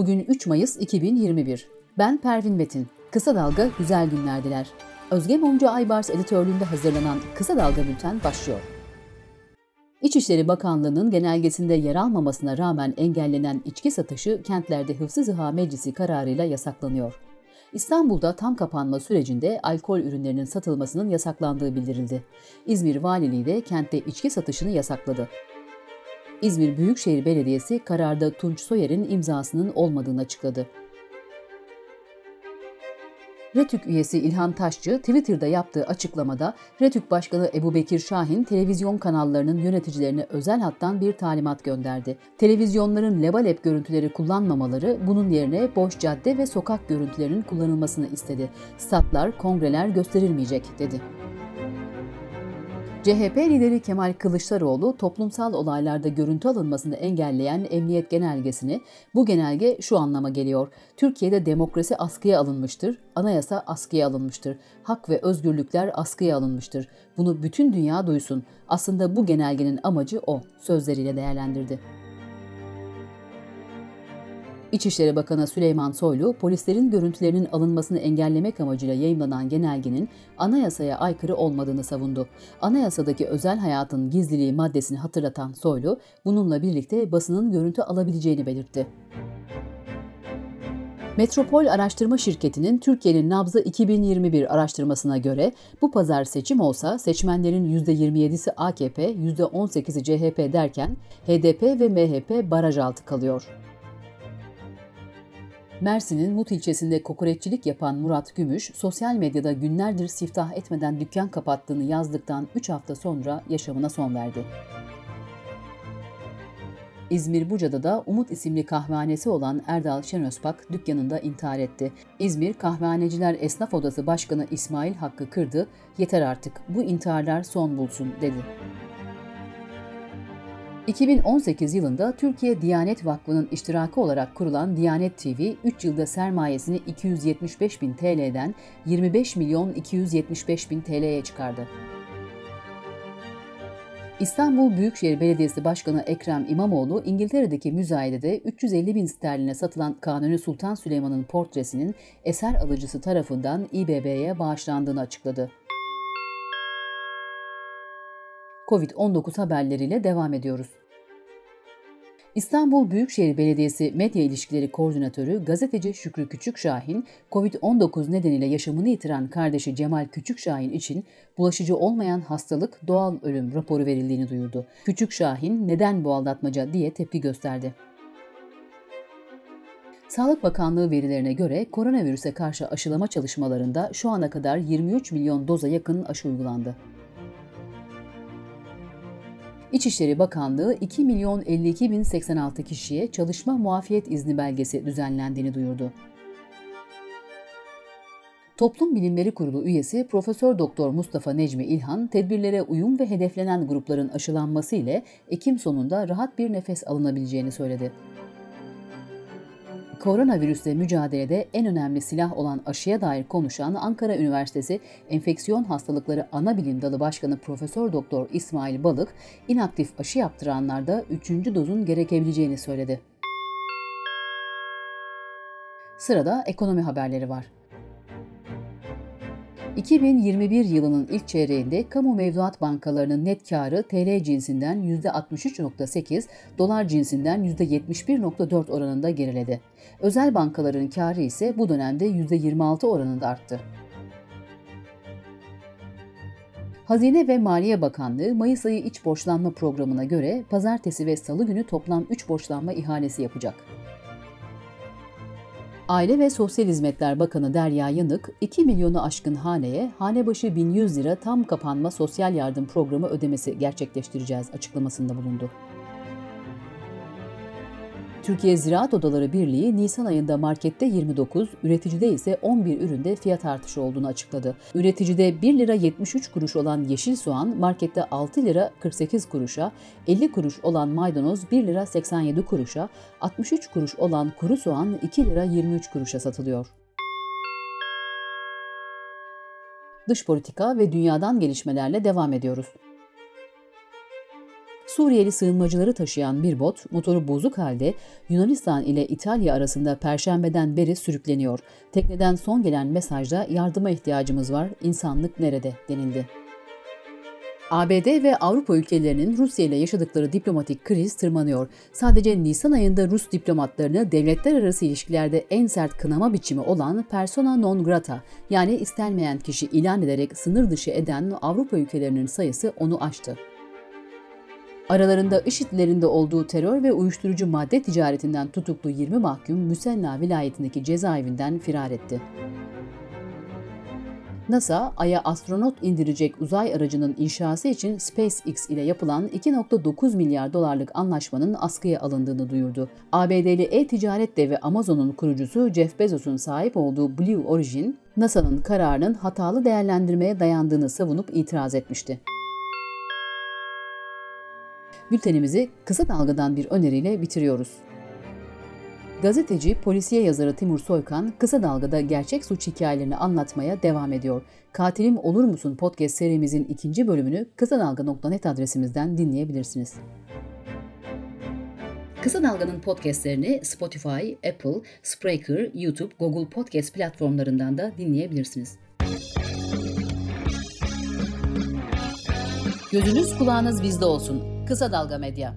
Bugün 3 Mayıs 2021. Ben Pervin Metin. Kısa Dalga güzel günlerdiler. Özge Mumcu Aybars editörlüğünde hazırlanan Kısa Dalga Bülten başlıyor. İçişleri Bakanlığı'nın genelgesinde yer almamasına rağmen engellenen içki satışı kentlerde hıfzı zıha meclisi kararıyla yasaklanıyor. İstanbul'da tam kapanma sürecinde alkol ürünlerinin satılmasının yasaklandığı bildirildi. İzmir Valiliği de kentte içki satışını yasakladı. İzmir Büyükşehir Belediyesi kararda Tunç Soyer'in imzasının olmadığını açıkladı. RETÜK üyesi İlhan Taşçı Twitter'da yaptığı açıklamada RETÜK Başkanı Ebu Bekir Şahin televizyon kanallarının yöneticilerine özel hattan bir talimat gönderdi. Televizyonların lebalep görüntüleri kullanmamaları bunun yerine boş cadde ve sokak görüntülerinin kullanılmasını istedi. Statlar, kongreler gösterilmeyecek dedi. CHP lideri Kemal Kılıçdaroğlu toplumsal olaylarda görüntü alınmasını engelleyen emniyet genelgesini bu genelge şu anlama geliyor. Türkiye'de demokrasi askıya alınmıştır, anayasa askıya alınmıştır, hak ve özgürlükler askıya alınmıştır. Bunu bütün dünya duysun. Aslında bu genelgenin amacı o sözleriyle değerlendirdi. İçişleri Bakanı Süleyman Soylu, polislerin görüntülerinin alınmasını engellemek amacıyla yayımlanan genelgenin anayasaya aykırı olmadığını savundu. Anayasadaki özel hayatın gizliliği maddesini hatırlatan Soylu, bununla birlikte basının görüntü alabileceğini belirtti. Metropol Araştırma Şirketi'nin Türkiye'nin Nabzı 2021 araştırmasına göre bu pazar seçim olsa seçmenlerin %27'si AKP, %18'i CHP derken HDP ve MHP baraj altı kalıyor. Mersin'in Mut ilçesinde kokoreççilik yapan Murat Gümüş, sosyal medyada günlerdir siftah etmeden dükkan kapattığını yazdıktan 3 hafta sonra yaşamına son verdi. İzmir Buca'da da Umut isimli kahvehanesi olan Erdal Şenözpak dükkanında intihar etti. İzmir Kahvehaneciler Esnaf Odası Başkanı İsmail Hakkı Kırdı, yeter artık bu intiharlar son bulsun dedi. 2018 yılında Türkiye Diyanet Vakfı'nın iştirakı olarak kurulan Diyanet TV, 3 yılda sermayesini 275 bin TL'den 25 milyon 275 bin TL'ye çıkardı. İstanbul Büyükşehir Belediyesi Başkanı Ekrem İmamoğlu, İngiltere'deki müzayedede 350 bin sterline satılan Kanuni Sultan Süleyman'ın portresinin eser alıcısı tarafından İBB'ye bağışlandığını açıkladı. Covid-19 haberleriyle devam ediyoruz. İstanbul Büyükşehir Belediyesi Medya İlişkileri Koordinatörü gazeteci Şükrü Küçükşahin, COVID-19 nedeniyle yaşamını yitiren kardeşi Cemal Küçükşahin için bulaşıcı olmayan hastalık doğal ölüm raporu verildiğini duyurdu. Küçükşahin neden bu aldatmaca diye tepki gösterdi. Sağlık Bakanlığı verilerine göre koronavirüse karşı aşılama çalışmalarında şu ana kadar 23 milyon doza yakın aşı uygulandı. İçişleri Bakanlığı 2 milyon 52 bin 86 kişiye çalışma muafiyet izni belgesi düzenlendiğini duyurdu. Toplum Bilimleri Kurulu üyesi Profesör Doktor Mustafa Necmi İlhan, tedbirlere uyum ve hedeflenen grupların aşılanması ile Ekim sonunda rahat bir nefes alınabileceğini söyledi koronavirüsle mücadelede en önemli silah olan aşıya dair konuşan Ankara Üniversitesi Enfeksiyon Hastalıkları Ana Bilim Dalı Başkanı Profesör Doktor İsmail Balık, inaktif aşı yaptıranlarda 3. dozun gerekebileceğini söyledi. Sırada ekonomi haberleri var. 2021 yılının ilk çeyreğinde kamu mevduat bankalarının net karı TL cinsinden %63.8, dolar cinsinden %71.4 oranında geriledi. Özel bankaların karı ise bu dönemde %26 oranında arttı. Hazine ve Maliye Bakanlığı Mayıs ayı iç borçlanma programına göre pazartesi ve salı günü toplam 3 borçlanma ihalesi yapacak. Aile ve Sosyal Hizmetler Bakanı Derya Yanık, 2 milyonu aşkın haneye hane başı 1100 lira tam kapanma sosyal yardım programı ödemesi gerçekleştireceğiz açıklamasında bulundu. Türkiye Ziraat Odaları Birliği Nisan ayında markette 29, üreticide ise 11 üründe fiyat artışı olduğunu açıkladı. Üreticide 1 lira 73 kuruş olan yeşil soğan markette 6 lira 48 kuruşa, 50 kuruş olan maydanoz 1 lira 87 kuruşa, 63 kuruş olan kuru soğan 2 lira 23 kuruşa satılıyor. Dış politika ve dünyadan gelişmelerle devam ediyoruz. Suriyeli sığınmacıları taşıyan bir bot motoru bozuk halde Yunanistan ile İtalya arasında perşembeden beri sürükleniyor. Tekneden son gelen mesajda yardıma ihtiyacımız var, insanlık nerede denildi. ABD ve Avrupa ülkelerinin Rusya ile yaşadıkları diplomatik kriz tırmanıyor. Sadece Nisan ayında Rus diplomatlarını devletler arası ilişkilerde en sert kınama biçimi olan persona non grata yani istenmeyen kişi ilan ederek sınır dışı eden Avrupa ülkelerinin sayısı onu aştı. Aralarında IŞİD'lerinde olduğu terör ve uyuşturucu madde ticaretinden tutuklu 20 mahkum Müsenna vilayetindeki cezaevinden firar etti. NASA, Ay'a astronot indirecek uzay aracının inşası için SpaceX ile yapılan 2.9 milyar dolarlık anlaşmanın askıya alındığını duyurdu. ABD'li e-ticaret devi Amazon'un kurucusu Jeff Bezos'un sahip olduğu Blue Origin, NASA'nın kararının hatalı değerlendirmeye dayandığını savunup itiraz etmişti. Bültenimizi kısa dalgadan bir öneriyle bitiriyoruz. Gazeteci, polisiye yazarı Timur Soykan kısa dalgada gerçek suç hikayelerini anlatmaya devam ediyor. Katilim Olur Musun podcast serimizin ikinci bölümünü kısa dalga.net adresimizden dinleyebilirsiniz. Kısa Dalga'nın podcastlerini Spotify, Apple, Spreaker, YouTube, Google Podcast platformlarından da dinleyebilirsiniz. Gözünüz kulağınız bizde olsun. Kısa Dalga Medya.